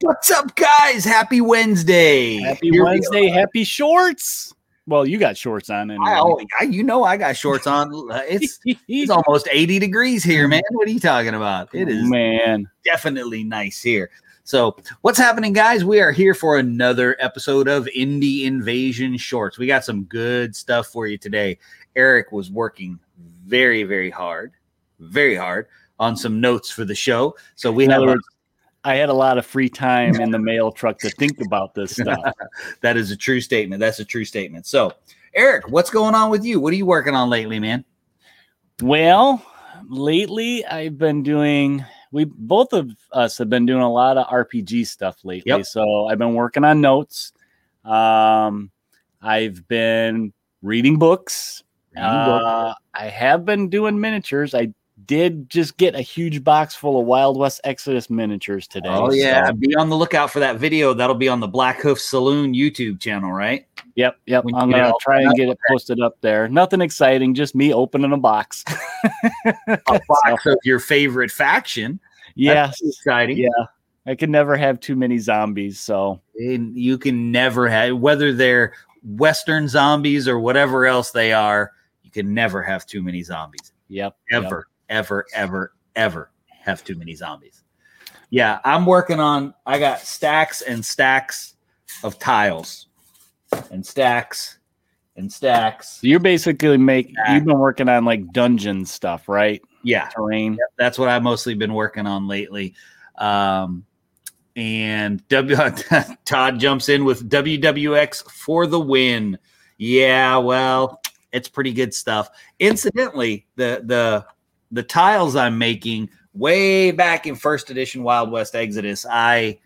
What's up, guys? Happy Wednesday. Happy Here we Wednesday. Happy shorts. Well, you got shorts on anyway. I, oh, I- you know I got shorts on. It's it's almost 80 degrees here, man. What are you talking about? It is man. definitely nice here. So, what's happening, guys? We are here for another episode of Indie Invasion Shorts. We got some good stuff for you today. Eric was working very, very hard, very hard on some notes for the show. So, we In have words, I had a lot of free time in the mail truck to think about this stuff. that is a true statement. That's a true statement. So, Eric, what's going on with you? What are you working on lately, man? Well, lately I've been doing we both of us have been doing a lot of RPG stuff lately. Yep. So I've been working on notes. Um I've been reading books. Uh, I have been doing miniatures. I did just get a huge box full of Wild West Exodus miniatures today. Oh yeah, so- be on the lookout for that video. That'll be on the Black Hoof Saloon YouTube channel, right? Yep, yep. When I'm gonna try and get it posted up there. Nothing exciting, just me opening a box. A box of your favorite faction. yeah, exciting. yeah. I can never have too many zombies, so And you can never have whether they're Western zombies or whatever else they are. You can never have too many zombies. yep. yep. Ever, ever, ever, have too many zombies. Yeah, I'm working on. I got stacks and stacks of tiles, and stacks and stacks. So you're basically make Yeah. you've been working on like dungeon stuff, right? Yeah, Terrain. that's what I've mostly been working on lately. Um, and w- Todd jumps in with WWX for the win. Yeah, well, it's pretty good stuff. Incidentally, the the the tiles I'm making way back in first edition Wild West Exodus, I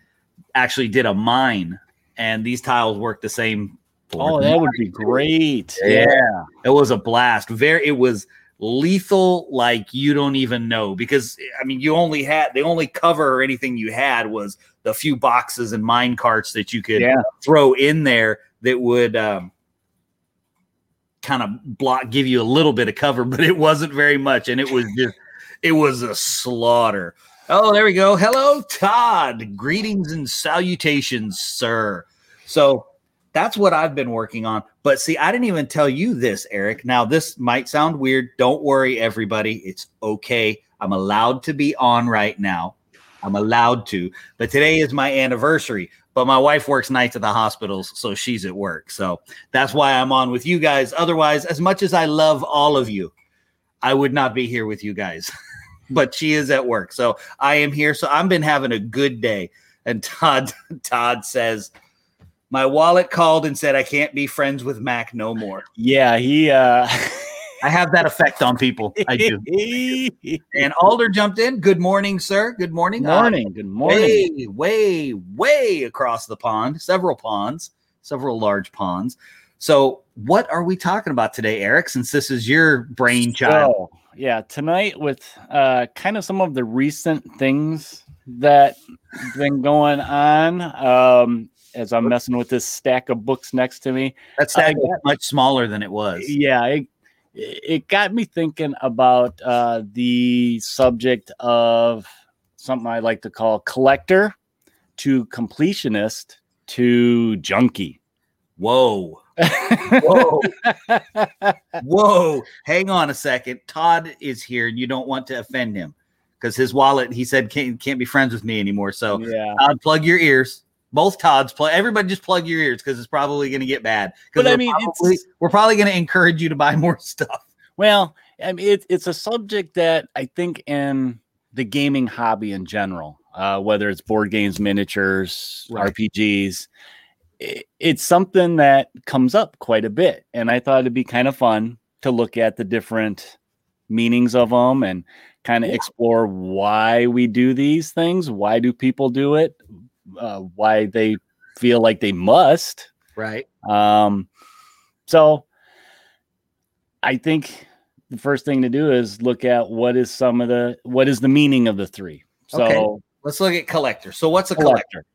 actually did a mine, and these tiles work the same. Oh, that would be great. Yeah. It was a blast. Very it was lethal like you don't even know because I mean you only had the only cover or anything you had was the few boxes and mine carts that you could Yeah. throw in there that would um kind of block give you a little bit of cover but it wasn't very much and it was just it was a slaughter. Oh, there we go. Hello Todd. Greetings and salutations, sir. So that's what I've been working on. But see, I didn't even tell you this, Eric. Now, this might sound weird. Don't worry, everybody. It's okay. I'm allowed to be on right now. I'm allowed to. But today is my anniversary. But my wife works nights at the hospitals, so she's at work. So that's why I'm on with you guys. Otherwise, as much as I love all of you, I would not be here with you guys. but she is at work. So I am here. So I've been having a good day. And Todd Todd says, my wallet called and said I can't be friends with Mac no more. Yeah, he uh I have that effect on people. I do. And Alder jumped in. Good morning, sir. Good morning. Uh, morning. Good morning. way, way, way across the pond, several ponds, several large ponds. So, what are we talking about today, Eric? Since this is your brainchild, So, yeah, tonight with uh kind of some of the recent things that been going on. Um as I'm messing with this stack of books next to me. that stack is much smaller than it was. Yeah, it, it got me thinking about uh the subject of something I like to call collector to completionist to junkie. Whoa, whoa, whoa! Hang on a second. Todd is here, and you don't want to offend him because his wallet. He said can't can't be friends with me anymore. So yeah. Todd, plug your ears. Both Todds, play. Everybody, just plug your ears because it's probably going to get bad. But I mean, probably, it's- we're probably going to encourage you to buy more stuff. Well, I mean, it, it's a subject that I think in the gaming hobby in general, uh, whether it's board games, miniatures, Right. RPGs, i it's something that comes up quite a bit. And I thought it'd be kind of fun to look at the different meanings of them and kind of Yeah. explore why we do these things. Why do people do it? Uh, why they feel like they must. Right. Um, so I think the first thing to do is look at what is some of the what is the meaning of the three. So Okay. Let's look at collector. So, what's a collector? collector.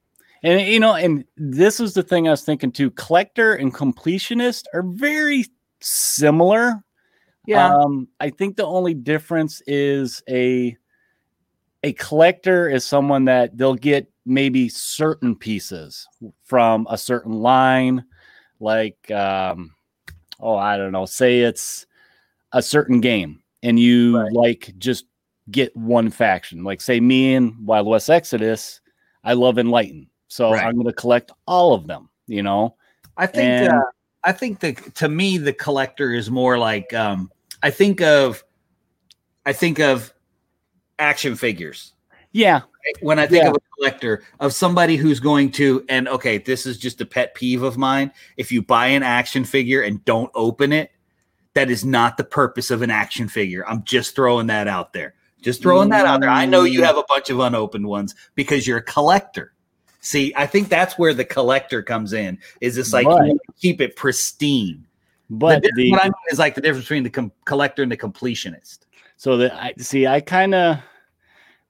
And you know, and this is the thing I was thinking too. Collector and completionist are very similar. Yeah. Um, I think the only difference is a a collector is someone that they'll get maybe certain pieces from a certain line, like um, oh, I don't know, say it's a certain game, and you right. like just get one faction. Like say me and Wild West Exodus, I love Enlighten, so right. I'm going to collect all of them. You know, I think and, uh, I think the to me the collector is more like um, I think of I think of action figures. Yeah. When I think yeah. of a collector, of somebody who's going to, and okay, this is just a pet peeve of mine. If you buy an action figure and don't open it, that is not the purpose of an action figure. I'm just throwing that out there. Just throwing that out there. I know you mm. have a bunch of unopened ones because you're a collector. See, I think that's where the collector comes in. Is this like but, keep it pristine? But the, the, what I mean is like the difference between the com- collector and the completionist. So that I see, I kind of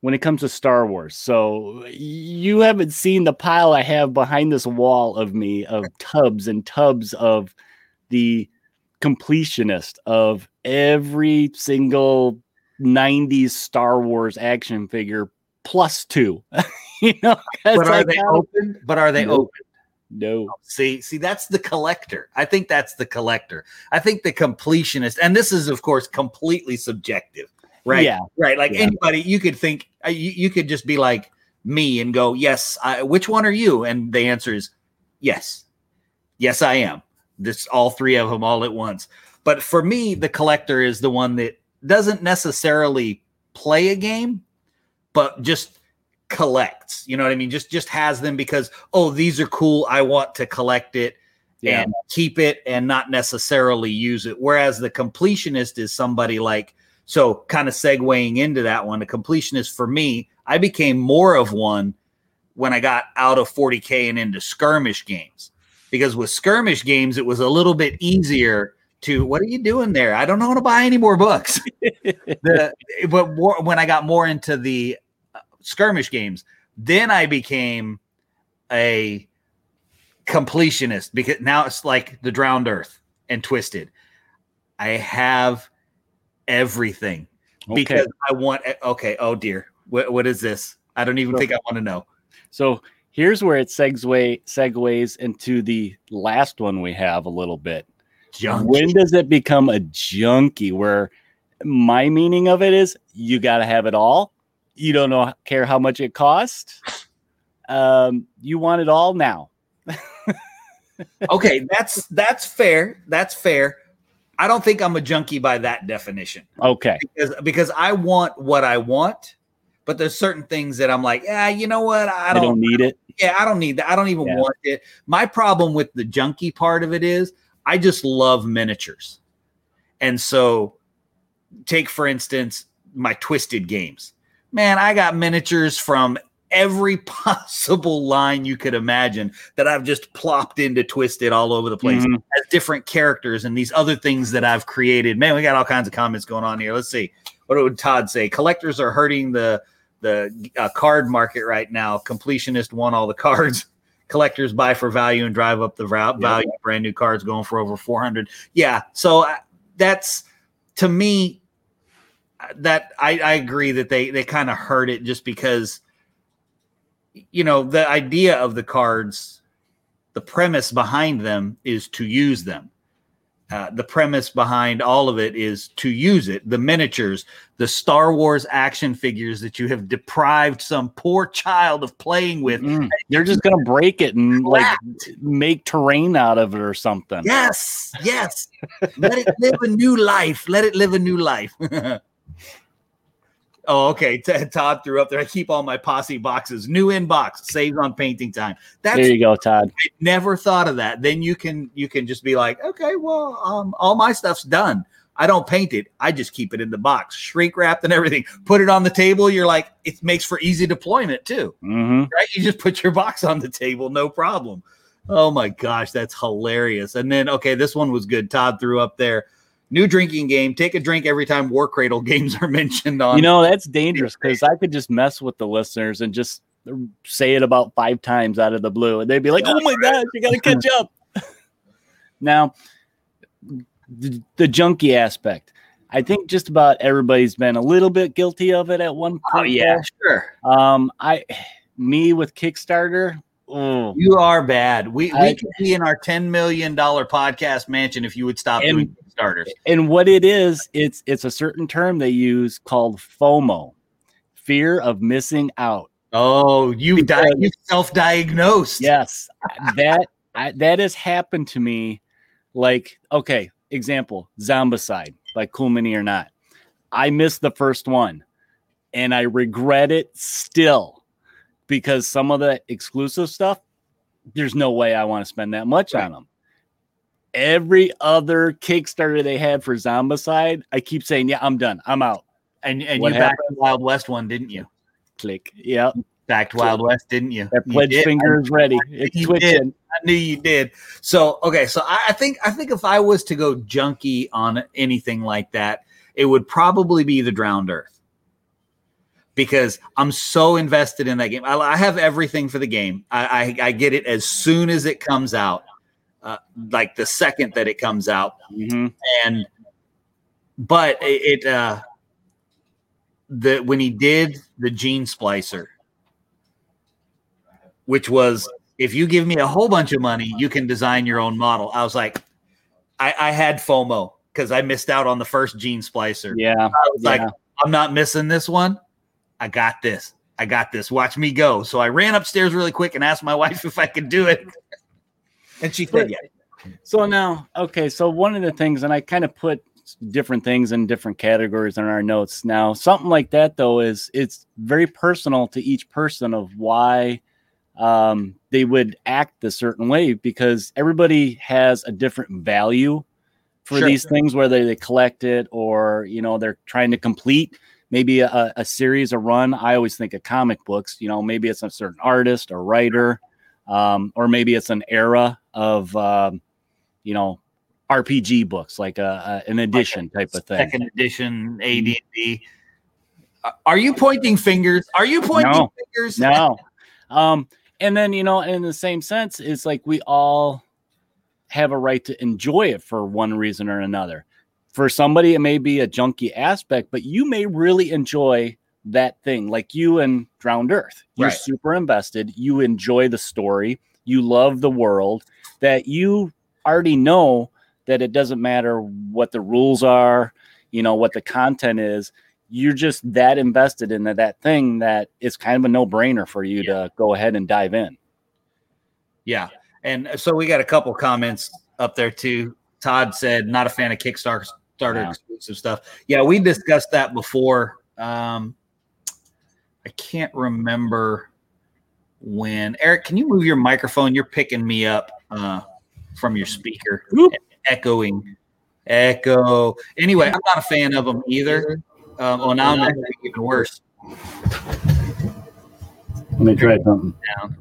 when it comes to Star Wars. So you haven't seen the pile I have behind this wall of me of tubs and tubs of the completionist of every single 90s Star Wars action figure plus two. you know, but are they open? But are they no. open? No. Oh, see, see, that's the collector. I think that's the collector. I think the completionist, and this is, of course, completely subjective, right? Yeah. Right. Like yeah. anybody, you could think, uh, you, you could just be like me and go, yes, I, which one are you? And the answer is yes. Yes, I am. This, all three of them all at once. But for me, the collector is the one that doesn't necessarily play a game, but just collects. You know what I mean? Just just has them because oh, these are cool. I want to collect it yeah. and keep it and not necessarily use it. Whereas the completionist is somebody like so kind of segueing into that one. The completionist for me, I became more of one when I got out of 40k and into skirmish games. Because with skirmish games, it was a little bit easier to what are you doing there? I don't want to buy any more books. the, but more, when I got more into the uh, skirmish games. Then I became a completionist because now it's like the drowned earth and twisted. I have everything okay. because I want. Okay. Oh dear. What, what is this? I don't even so, think I want to know. So here's where it segue segues into the last one we have a little bit. Junkie. When does it become a junkie? Where my meaning of it is you got to have it all you don't know care how much it costs. Um, you want it all now. okay, that's that's fair. That's fair. I don't think I'm a junkie by that definition. Okay. Because because I want what I want, but there's certain things that I'm like, yeah, you know what? I don't, don't need it. Yeah, I don't need that. I don't even yeah. want it. My problem with the junkie part of it is I just love miniatures. And so take for instance my twisted games man, I got miniatures from every possible line you could imagine that I've just plopped into Twisted all over the place mm-hmm. as different characters and these other things that I've created. Man, we got all kinds of comments going on here. Let's see. What would Todd say? Collectors are hurting the the uh, card market right now. Completionist won all the cards. Collectors buy for value and drive up the value. Yeah. Brand new cards going for over 400. Yeah. So uh, that's to me that I, I agree that they they kind of hurt it just because you know the idea of the cards the premise behind them is to use them. Uh, the premise behind all of it is to use it. The miniatures the star wars action figures that you have deprived some poor child of playing with. Mm you're just gonna break it and like make terrain out of it or something. Yes yes. Let it live a new life. Let it live a new life Oh, okay. Todd threw up there. I keep all my posse boxes. New inbox, saved on painting time. That's there you go, Todd. I never thought of that. Then you can you can just be like, okay, well, um, all my stuff's done. I don't paint it. I just keep it in the box, shrink wrapped and everything. Put it on the table. You're like, it makes for easy deployment too, mm-hmm. right? You just put your box on the table, no problem. Oh my gosh, that's hilarious. And then, okay, this one was good. Todd threw up there new drinking game. Take a drink every time War Cradle games are mentioned on. You know that's dangerous because I could just mess with the listeners and just say it about five times out of the blue, and they'd be like, "Oh my gosh, you got to catch up." now, the, the junkie aspect. I think just about everybody's been a little bit guilty of it at one point. Oh yeah, sure. Um, I, me with Kickstarter. Oh, You are bad. We we I- could be in our ten million dollar podcast mansion if you would stop And- doing Kickstarters. and what it is, it's it's a certain term they use called FOMO, fear of missing out. Oh, you di- you self-diagnosed. Yes, that I, that has happened to me. Like, okay, example, Zombicide by Cool Mini or not. I missed the first one, and I regret it still because some of the exclusive stuff. There's no way I want to spend that much on them. Every other Kickstarter they had for Zombicide, I keep saying, "Yeah, I'm done. I'm out." And and What you backed the Wild West one, didn't you? Click. Yep. Backed Wild West, didn't you? That You pledge did. finger is ready. It's You twitching. I knew you did. So okay, so I, I think I think if I was to go junky on anything like that, it would probably be the Drowned Earth. Because I'm so invested in that game. I, I have everything for the game. I, I, I get it as soon as it comes out, uh, like the second that it comes out. Mhm. And but it, it uh the when he did the gene splicer, which was if you give me a whole bunch of money, you can design your own model. I was like, I, I had FOMO because I missed out on the first gene splicer. Yeah. I was like. I'm not missing this one. I got this. I got this. Watch me go. So I ran upstairs really quick and asked my wife if I could do it. And she said, yeah. So now, okay, so one of the things, and I kind of put different things in different categories in our notes. Now, something like that though is it's very personal to each person of why um, they would act a certain way because everybody has a different value for Sure. these things, whether they collect it or you know they're trying to complete maybe a, a series, a run. I always think of comic books. You know, maybe it's a certain artist or writer, um, or maybe it's an era of um, you know RPG books, like a, a an edition type of thing. Second edition AD&D. Are you pointing fingers? Are you pointing No. fingers? No. Um, and then you know, in the same sense, it's like we all have a right to enjoy it for one reason or another. For somebody, it may be a junky aspect, but you may really enjoy that thing. Like you and Drowned Earth, you're Right. super invested. You enjoy the story. You love the world. That you already know that it doesn't matter what the rules are, you know what the content is you're just that invested in that, that thing that it's kind of a no-brainer for you to go ahead and dive in. Yeah. And so we got a couple comments up there too. Todd said, not a fan of Kickstarter starter Yeah. exclusive stuff. Yeah, we discussed that before. Um, I can't remember when. Eric, can you move your microphone? You're picking me up uh, from your speaker, echoing, echo. Anyway, I'm not a fan of them either. Um, well, now I'm even worse. Let me try something. Down.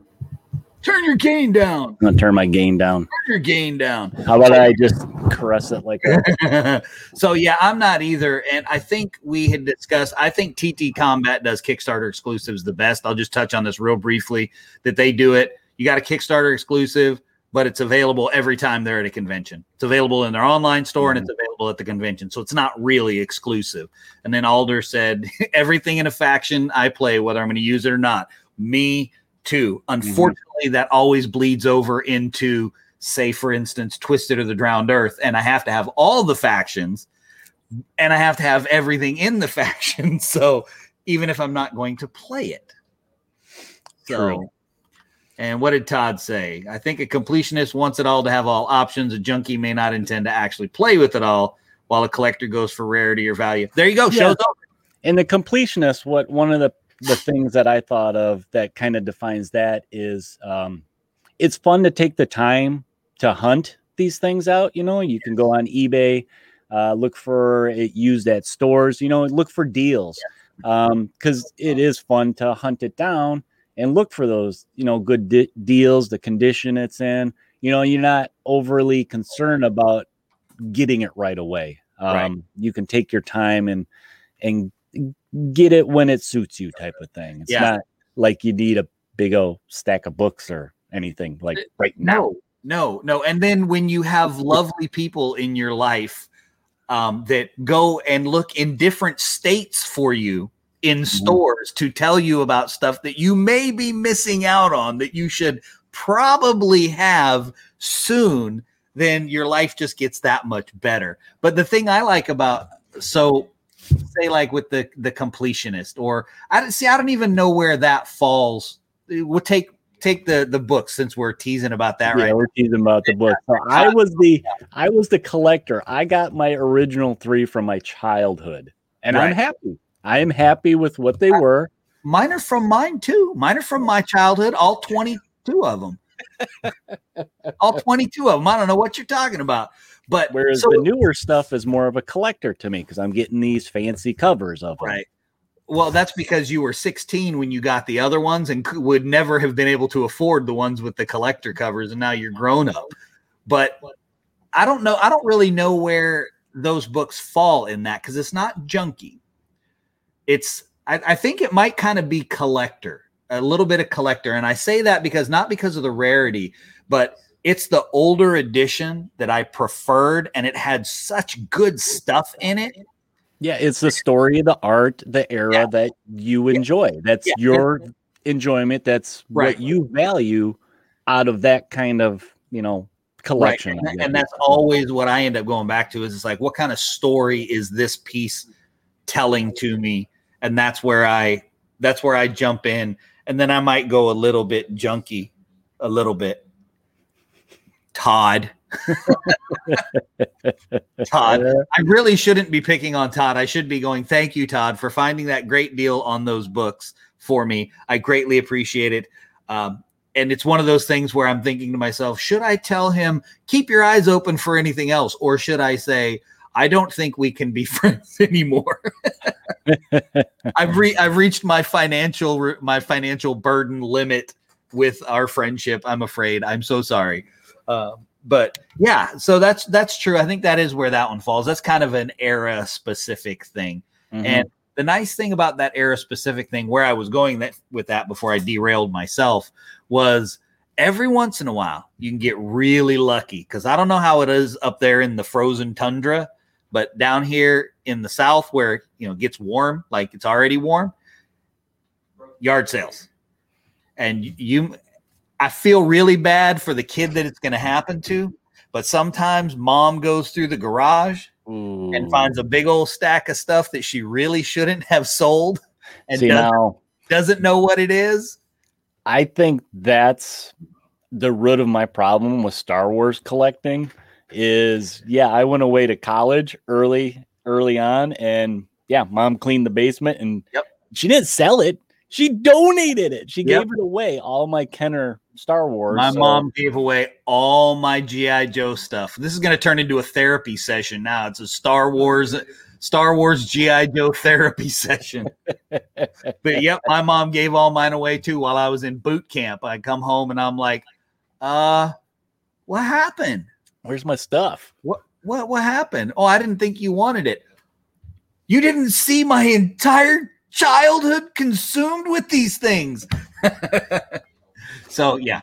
Turn your gain down. I'm gonna turn my gain down. Turn your gain down. How about I just caress it like a so yeah, I'm not either. And I think we had discussed. I think TT Combat does Kickstarter exclusives the best. I'll just touch on this real briefly. That they do it. You got a Kickstarter exclusive, but it's available every time they're at a convention. It's available in their online store and it's mm-hmm. available at the convention. So it's not really exclusive. And then Alder said, everything in a faction I play, whether I'm going to use it or not, me too. Mm-hmm. Unfortunately, that always bleeds over into, say, for instance, Twisted or the Drowned Earth. And I have to have all the factions and I have to have everything in the faction. So even if I'm not going to play it. So, True. And what did Todd say? I think a completionist wants it all to have all options. A junkie may not intend to actually play with it all, while a collector goes for rarity or value. There you go. Yeah. Show's over. and the completionist what one of the the things that i thought of that kind of defines that is um it's fun to take the time to hunt these things out you know you can go on ebay uh, look for it used at stores you know look for deals um because it is fun to hunt it down and look for those you know good di- deals the condition it's in you know you're not overly concerned about getting it right away um Right. you can take your time and and get it when it suits you type of thing it's Yeah. not like you need a big old stack of books or anything like right now No, no, no. And then when you have lovely people in your life, um, that go and look in different states for you in Mm-hmm. stores to tell you about stuff that you may be missing out on that you should probably have soon, then your life just gets that much better. But the thing I like about so say like with the the completionist or I don't see I don't even know where that falls. We'll take take the the book since we're teasing about that yeah, right. we're teasing about the book. So I was the I was the collector. I got my original three from my childhood, and I'm happy. I am happy with what they were. Mine are from mine too. Mine are from my childhood, all 22 of them. all 22 of them. I don't know what you're talking about. But Whereas so- the newer stuff is more of a collector to me because I'm getting these fancy covers of them. Right. Well, that's because you were 16 when you got the other ones and would never have been able to afford the ones with the collector covers, and now you're grown up. But I don't know. I don't really know where those books fall in that because it's not junky. It's. I, I think it might kind of be collector, a little bit of collector, and I say that because not because of the rarity, but it's the older edition that I preferred, and it had such good stuff in it. Yeah, it's the story, the art, the era Yeah. that you enjoy. That's Yeah. your enjoyment. That's Right. what you value out of that kind of, you know, collection. Right. And, and that's always what I end up going back to is it's like, what kind of story is this piece telling to me? And that's where I that's where I jump in. And then I might go a little bit junky, a little bit. Todd. Todd. I really shouldn't be picking on Todd. I should be going, thank you, Todd, for finding that great deal on those books for me. I greatly appreciate it. Um, and it's one of those things where I'm thinking to myself, should I tell him, keep your eyes open for anything else? Or should I say, I don't think we can be friends anymore. I've re- I've reached my financial re- my financial burden limit with our friendship. I'm afraid. I'm so sorry. Um, but yeah, so that's that's true. I think that is where that one falls. That's kind of an era specific thing. Mhm. And the nice thing about that era specific thing, where I was going that with that before I derailed myself, was every once in a while you can get really lucky because I don't know how it is up there in the frozen tundra, but down here in the south where you know it gets warm, like it's already warm, yard sales, and you, I feel really bad for the kid that it's going to happen to, but sometimes mom goes through the garage and finds a big old stack of stuff that she really shouldn't have sold and See doesn't, now, doesn't know what it is. I think that's the root of my problem with Star Wars collecting. Is yeah, I went away to college early, early on, and yeah, mom cleaned the basement, and Yep. she didn't sell it. She donated it. She Yep. gave it away. All my Kenner Star Wars. My so- mom gave away all my GI Joe stuff. This is going to turn into a therapy session now. It's a Star Wars Star Wars GI Joe therapy session. but yep, my mom gave all mine away too while I was in boot camp. I come home and I'm like, "Uh, what happened? Where's my stuff? What what what happened? Oh, I didn't think you wanted it. You didn't see my entire childhood consumed with these things." so, yeah.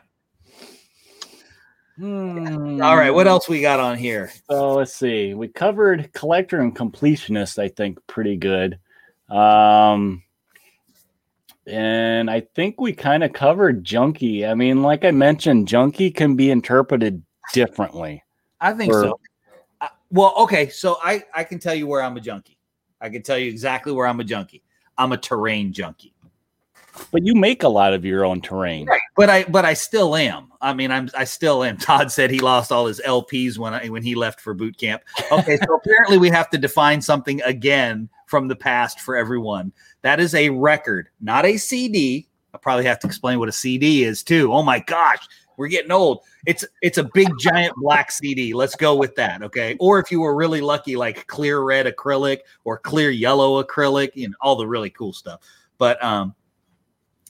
All right, what else we got on here? So let's see. We covered collector and completionist, I think, pretty good. Um, and I think we kind of covered junkie. I mean, like I mentioned, junkie can be interpreted differently. I think Or- so. I- well, okay, so I I can tell you where I'm a junkie. I can tell you exactly where I'm a junkie. I'm a terrain junkie. But you make a lot of your own terrain. Right. But I but I still am. I mean, I'm I still am. Todd said he lost all his LPs when I when he left for boot camp. Okay, so apparently we have to define something again from the past for everyone. That is a record, not a CD. I probably have to explain what a CD is too. Oh my gosh, we're getting old. It's it's a big giant black CD. Let's go with that, okay? Or if you were really lucky, like clear red acrylic or clear yellow acrylic, you know, all the really cool stuff. But um,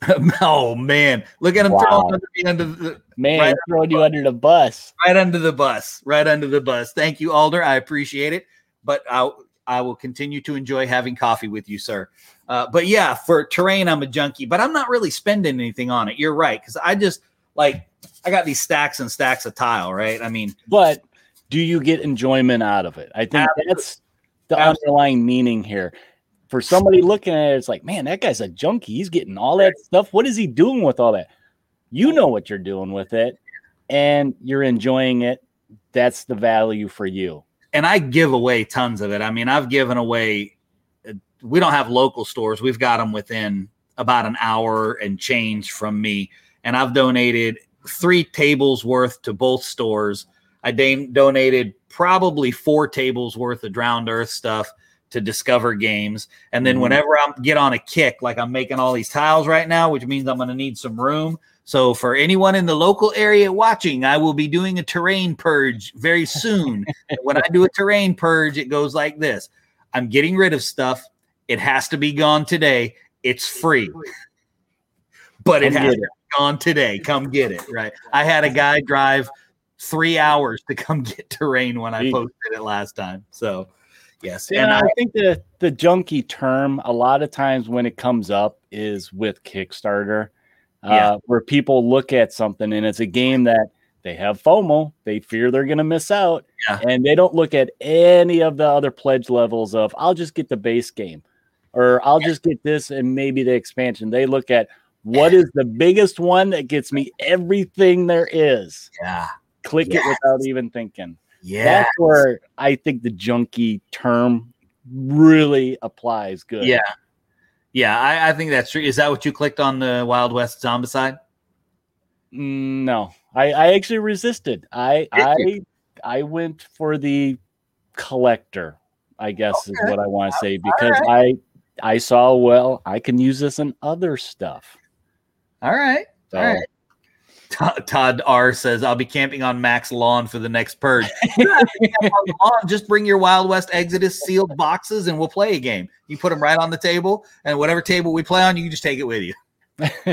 oh man, look at him Wow. throwing under the, under the Man, Right. throwing you under the bus. right under the bus, right under the bus. Thank you, Alder. I appreciate it. But I I will continue to enjoy having coffee with you, sir. Uh, but yeah, for terrain, I'm a junkie, but I'm not really spending anything on it. You're right, because I just like I got these stacks and stacks of tile, right? I mean, But do you get enjoyment out of it? I think that's the Absolutely. underlying meaning here. For somebody looking at it, it's like, man, that guy's a junkie. He's getting all that stuff. What is he doing with all that? You know what you're doing with it, and you're enjoying it. That's the value for you. And I give away tons of it. I mean, I've given away. We don't have local stores. We've got them within about an hour and change from me, and I've donated three tables worth to both stores. I da- donated probably four tables worth of drowned earth stuff to discover games. And then mm-hmm. whenever I get on a kick, like I'm making all these tiles right now, which means I'm going to need some room. So for anyone in the local area watching, I will be doing a terrain purge very soon. when I do a terrain purge, it goes like this. I'm getting rid of stuff. It has to be gone today. It's free. But it has gone today. Come get it. Right. I had a guy drive three hours to come get terrain when I posted it last time. So, yes. Yeah, and I, I think the the junkie term a lot of times when it comes up is with Kickstarter, uh, yeah. where people look at something and it's a game that they have FOMO, they fear they're going to miss out, yeah. and they don't look at any of the other pledge levels of I'll just get the base game, or I'll yeah. just get this and maybe the expansion. They look at what is the biggest one that gets me everything there is. Yeah click yes. it without even thinking. Yeah, that's where I think the junkie term really applies good. Yeah, yeah, I, I think that's true. Is that what you clicked on the Wild West Zombicide? Mm, no, I, I actually resisted. I I I went for the collector. I guess okay. is what I want to say because right. I I saw well I can use this in other stuff. All right. So, All right. Todd R says, I'll be camping on Mac's lawn for the next purge. Just bring your Wild West Exodus sealed boxes and we'll play a game. You put them right on the table, and whatever table we play on, you can just take it with you.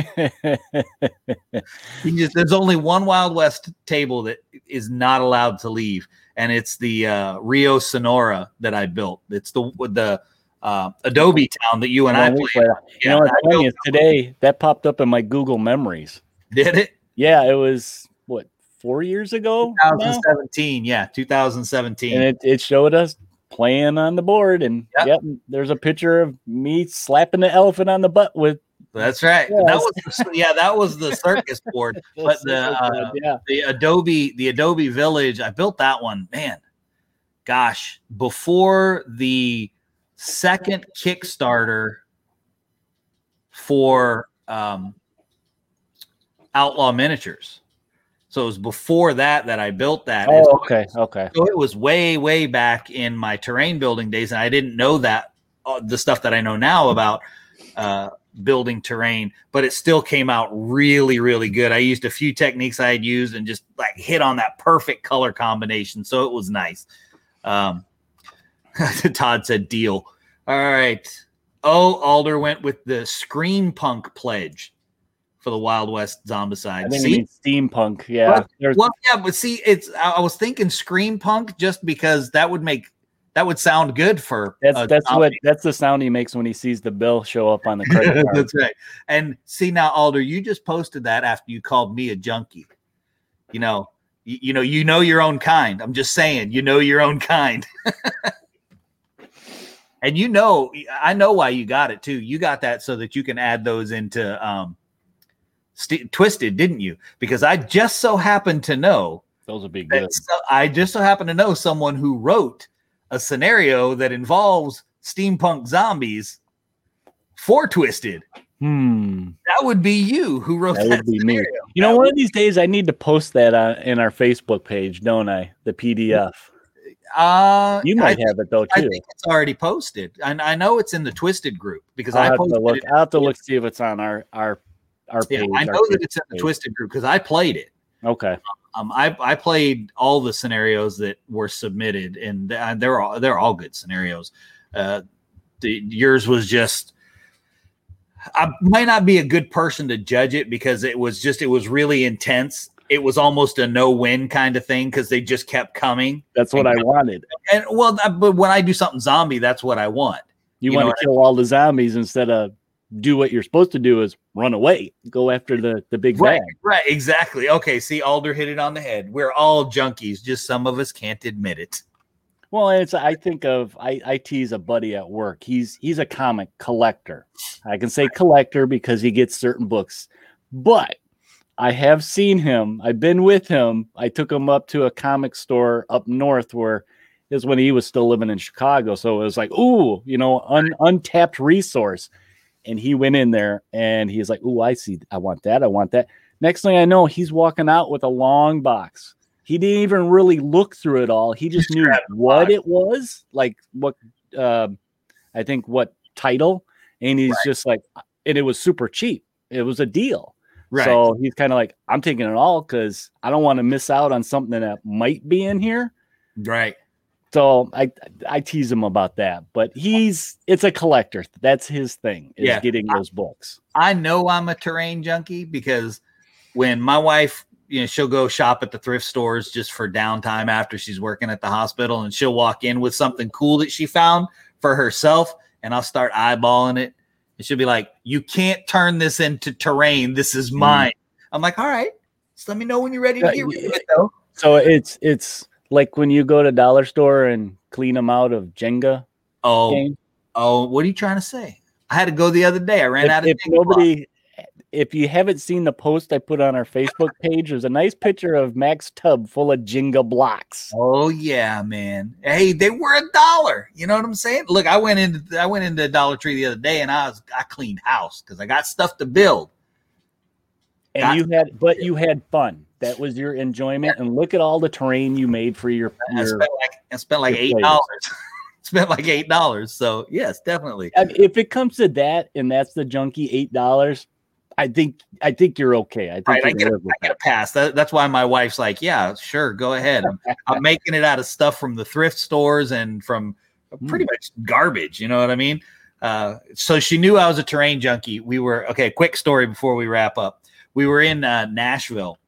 you just, there's only one Wild West table that is not allowed to leave, and it's the uh, Rio Sonora that I built. It's the the uh, Adobe town that you and I played. You know funny is today that popped up in my Google Memories. Did it? Yeah, it was what four years ago. 2017, now? yeah, 2017, and it, it showed us playing on the board, and yep. yep. there's a picture of me slapping the elephant on the butt with. That's right. Yes. That was yeah, that was the circus board, but the uh, yeah. the Adobe the Adobe Village. I built that one, man. Gosh, before the second Kickstarter for um, Outlaw Miniatures. So it was before that that I built that. Oh, okay, okay. So it was way, way back in my terrain building days, and I didn't know that uh, the stuff that I know now about uh, building terrain, but it still came out really, really good. I used a few techniques I had used and just like hit on that perfect color combination, so it was nice. Um, Todd said deal. All right. Oh, Alder went with the Screen Punk pledge for the Wild West Zombicide. I think see? steampunk. Yeah. Well, well, yeah, but see, it's I was thinking scream punk just because that would make that would sound good for that's that's zombie. what that's the sound he makes when he sees the bill show up on the credit card. that's right. And see now, Alder, you just posted that after you called me a junkie. You know, you, you know, you know your own kind. I'm just saying, you know your own kind. and you know, I know why you got it too. You got that so that you can add those into um st- twisted, didn't you? Because I just so happened to know those would be good. So, I just so happen to know someone who wrote a scenario that involves steampunk zombies for Twisted. Hmm. That would be you who wrote that. that would be scenario. me. You know, one of these days I need to post that on, in our Facebook page, don't I? The PDF. Uh, you might have it though too. I think it's already posted, and I know it's in the Twisted group because I'll I have to look. I'll have to look see if it's on our our our page. Yeah, I know that it's in the Twisted group because I played it. Okay. Um, I I played all the scenarios that were submitted, and they're all they're all good scenarios. Uh, the, yours was just. I might not be a good person to judge it because it was just it was really intense. It was almost a no-win kind of thing because they just kept coming. That's what I wanted. And well, but when I do something zombie, that's what I want. You, you want to kill all the zombies instead of do what you're supposed to do is run away, go after the the big right, bag. Right, exactly. Okay, see, Alder hit it on the head. We're all junkies, just some of us can't admit it. Well, it's I think of I, I tease a buddy at work. He's he's a comic collector. I can say collector because he gets certain books, but I have seen him. I've been with him. I took him up to a comic store up north where is when he was still living in Chicago. So it was like, ooh, you know, un, untapped resource. And he went in there and he's like, ooh, I see. I want that. I want that. Next thing I know, he's walking out with a long box. He didn't even really look through it all. He just knew what box. it was, like what uh, I think what title, and he's right. just like, and it was super cheap. It was a deal. Right. So he's kind of like, I'm taking it all because I don't want to miss out on something that might be in here. Right. So I I tease him about that, but he's it's a collector. That's his thing. Is yeah. getting those books. I know I'm a terrain junkie because when my wife, you know, she'll go shop at the thrift stores just for downtime after she's working at the hospital, and she'll walk in with something cool that she found for herself, and I'll start eyeballing it, she'll be like, "You can't turn this into terrain. This is mm. mine." I'm like, "All right, just let me know when you're ready to get rid of it." Though. So it's it's like when you go to dollar store and clean them out of Jenga. Oh, game. oh, what are you trying to say? I had to go the other day. I ran if, out of. If Jenga nobody, if you haven't seen the post I put on our Facebook page, there's a nice picture of Mac's tub full of Jenga blocks. Oh yeah, man. Hey, they were a dollar. You know what I'm saying? Look, I went into I went into Dollar Tree the other day and I was I cleaned house because I got stuff to build. And got you had, but you had fun. That was your enjoyment. Yeah. And look at all the terrain you made for your. your I spent like I spent like eight dollars. spent like eight dollars. So yes, definitely. I mean, if it comes to that, and that's the junkie eight dollars, I think I think you're okay. I think right, I, get a, I get a pass. That, that's why my wife's like, yeah, sure, go ahead. I'm, I'm, making it out of stuff from the thrift stores and from pretty mm. much garbage. You know what I mean? Uh, so she knew I was a terrain junkie. We were okay. Quick story before we wrap up. We were in uh, Nashville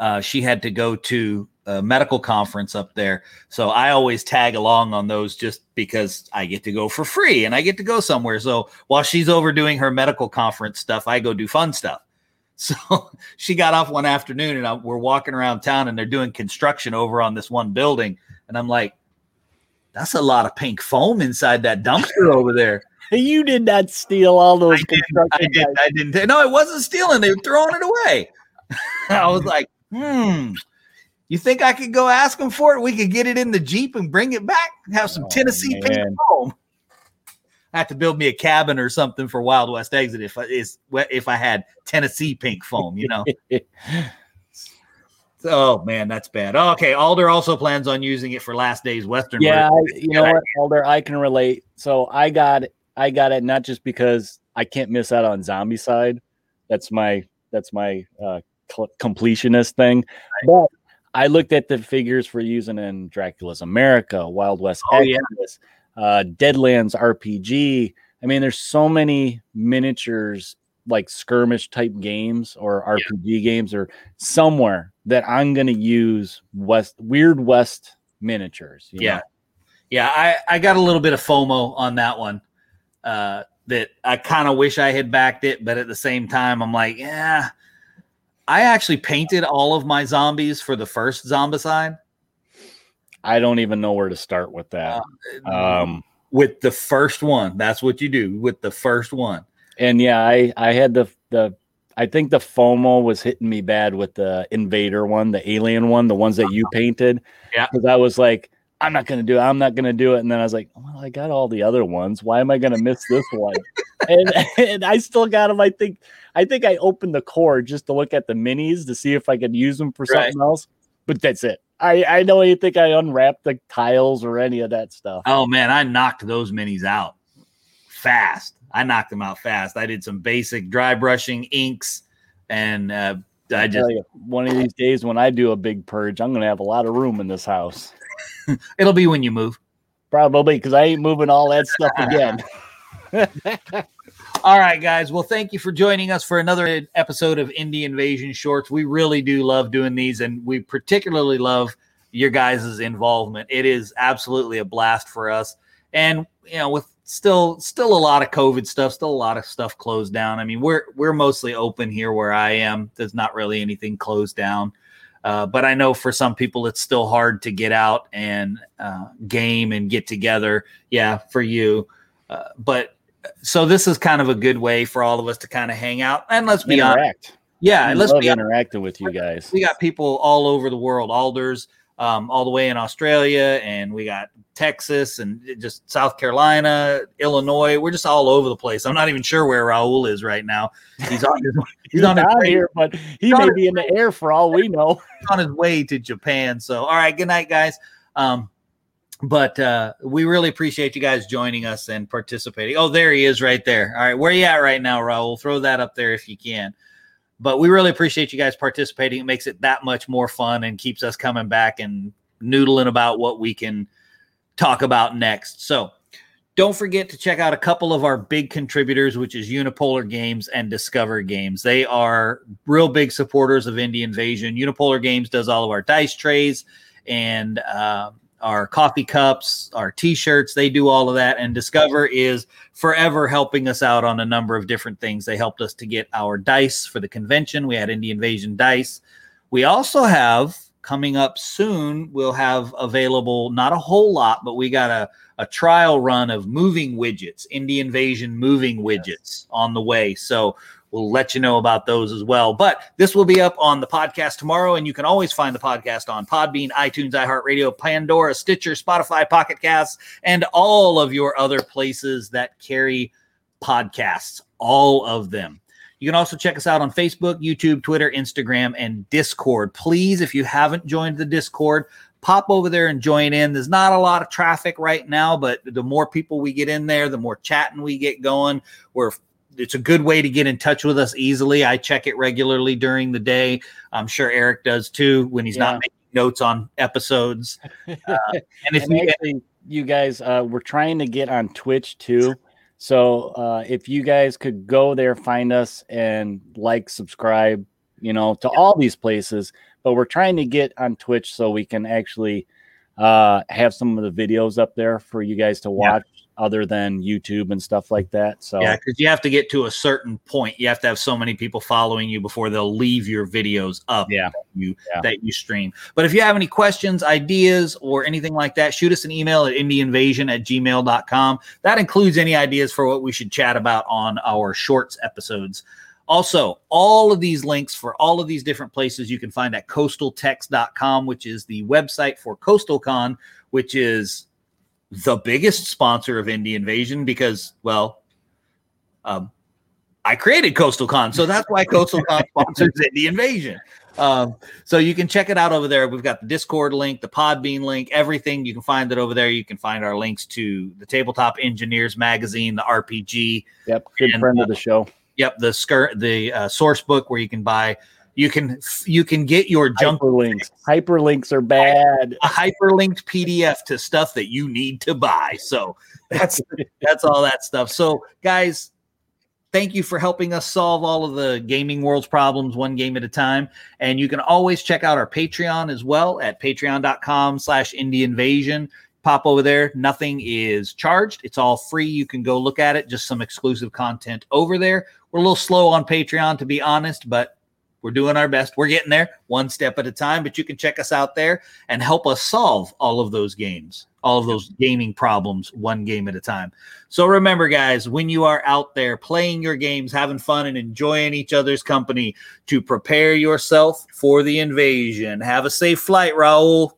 uh, she had to go to a medical conference up there. So I always tag along on those just because I get to go for free and I get to go somewhere. So while she's over doing her medical conference stuff, I go do fun stuff. So she got off one afternoon and I, we're walking around town and they're doing construction over on this one building. And I'm like, that's a lot of pink foam inside that dumpster over there. You did not steal all those. I, did, I, did, I didn't. No, it wasn't stealing. They were throwing it away. I was like, hmm, you think I could go ask them for it? We could get it in the Jeep and bring it back, have some oh, Tennessee man. pink foam. I have to build me a cabin or something for Wild West Exit if I is if I had Tennessee pink foam, you know. oh man, that's bad. Oh, okay, Alder also plans on using it for Last Days Western. Yeah, I, you know what, Alder, I can relate. So I got it. I got it not just because I can't miss out on Zombicide. That's my that's my uh, completionist thing. But I looked at the figures for using in Dracula's America, Wild West, oh, Exodus, yeah. uh, Deadlands RPG. I mean, there's so many miniatures like skirmish type games or RPG yeah. games or somewhere that I'm going to use West Weird West miniatures. yeah. Know? Yeah. I, I got a little bit of FOMO on that one. Uh, that I kind of wish I had backed it, but at the same time, I'm like, yeah, I actually painted all of my zombies for the first Zombicide. I don't even know where to start with that. Uh, um, with the first one, that's what you do with the first one. And yeah, I I had the the I think the FOMO was hitting me bad with the Invader one, the Alien one, the ones that you painted. Yeah, because I was like, I'm not gonna do it. I'm not gonna do it. And then I was like, well, I got all the other ones. Why am I gonna miss this one? and and I still got them. I think I think I opened the core just to look at the minis to see if I could use them for right. something else. But that's it. I I don't even think I unwrapped the tiles or any of that stuff. Oh man, I knocked those minis out fast. I knocked them out fast. I did some basic dry brushing, inks, and uh, I just you, one of these days when I do a big purge, I'm going to have a lot of room in this house. It'll be when you move. Probably because I ain't moving all that stuff again. all right, guys. Well, thank you for joining us for another episode of Indie Invasion Shorts. We really do love doing these, and we particularly love your guys' involvement. It is absolutely a blast for us. And you know, with still still a lot of COVID stuff, still a lot of stuff closed down. I mean, we're we're mostly open here where I am. There's not really anything closed down. Uh, but I know for some people it's still hard to get out and uh, game and get together. Yeah, for you. Uh, but so this is kind of a good way for all of us to kind of hang out and let's be Interact. honest. Yeah, I and let's be honest. interacting with you guys. We got people all over the world. Alders, um, all the way in Australia, and we got Texas and just South Carolina, Illinois. We're just all over the place. I'm not even sure where Raul is right now. He's on his, he's on his out way, here, but he may be in the air for all we know. on his way to Japan. So, all right, good night, guys. Um, but uh, we really appreciate you guys joining us and participating. Oh, there he is, right there. All right, where are you at right now, Raul? Throw that up there if you can. But we really appreciate you guys participating. It makes it that much more fun and keeps us coming back and noodling about what we can talk about next. So don't forget to check out a couple of our big contributors, which is Unipolar Games and Discover Games. They are real big supporters of Indie Invasion. Unipolar Games does all of our dice trays and uh, our coffee cups, our t-shirts. They do all of that. And Discover is forever helping us out on a number of different things. They helped us to get our dice for the convention. We had Indie Invasion dice. We also have coming up soon, we'll have available not a whole lot, but we got a, a trial run of moving widgets, Indie Invasion moving widgets on the way. So we'll let you know about those as well. But this will be up on the podcast tomorrow, and you can always find the podcast on Podbean, iTunes, iHeartRadio, Pandora, Stitcher, Spotify, Pocket Casts, and all of your other places that carry podcasts, all of them. You can also check us out on Facebook, YouTube, Twitter, Instagram, and Discord. Please, if you haven't joined the Discord, pop over there and join in. There's not a lot of traffic right now, but the more people we get in there, the more chatting we get going. We're it's a good way to get in touch with us easily. I check it regularly during the day. I'm sure Eric does too when he's Yeah. not making notes on episodes. Uh, and if and you, actually, you guys, uh, we're trying to get on Twitch too. So uh, if you guys could go there, find us, and like, subscribe, you know, to all these places. But we're trying to get on Twitch so we can actually uh, have some of the videos up there for you guys to watch, other than YouTube and stuff like that. So Yeah, because you have to get to a certain point. You have to have so many people following you before they'll leave your videos up Yeah. that you Yeah. that you stream. But if you have any questions, ideas, or anything like that, shoot us an email at indieinvasion at gmail.com. That includes any ideas for what we should chat about on our shorts episodes. Also, all of these links for all of these different places you can find at coastaltext.com, which is the website for CoastalCon, which is the biggest sponsor of Indie Invasion because, well, um, I created Coastal Con, so that's why Coastal Con sponsors Indie Invasion. Um, so you can check it out over there. We've got the Discord link, the Podbean link, everything. You can find it over there. You can find our links to the Tabletop Engineers magazine, the RPG. yep, good And, friend of the show. Yep, the skirt, the uh, source book where you can buy. You can you can get your junk Hyperlinks. Hyperlinks are bad. a hyperlinked PDF to stuff that you need to buy. So that's that's all that stuff. So guys, thank you for helping us solve all of the gaming world's problems one game at a time. And you can always check out our Patreon as well at patreon.com slash indie invasion. Pop over there. Nothing is charged. It's all free. You can go look at it. Just some exclusive content over there. We're a little slow on Patreon, to be honest, but we're doing our best. We're getting there one step at a time, but you can check us out there and help us solve all of those games, all of those gaming problems one game at a time. So remember, guys, when you are out there playing your games, having fun, and enjoying each other's company, to prepare yourself for the invasion. Have a safe flight, Raul.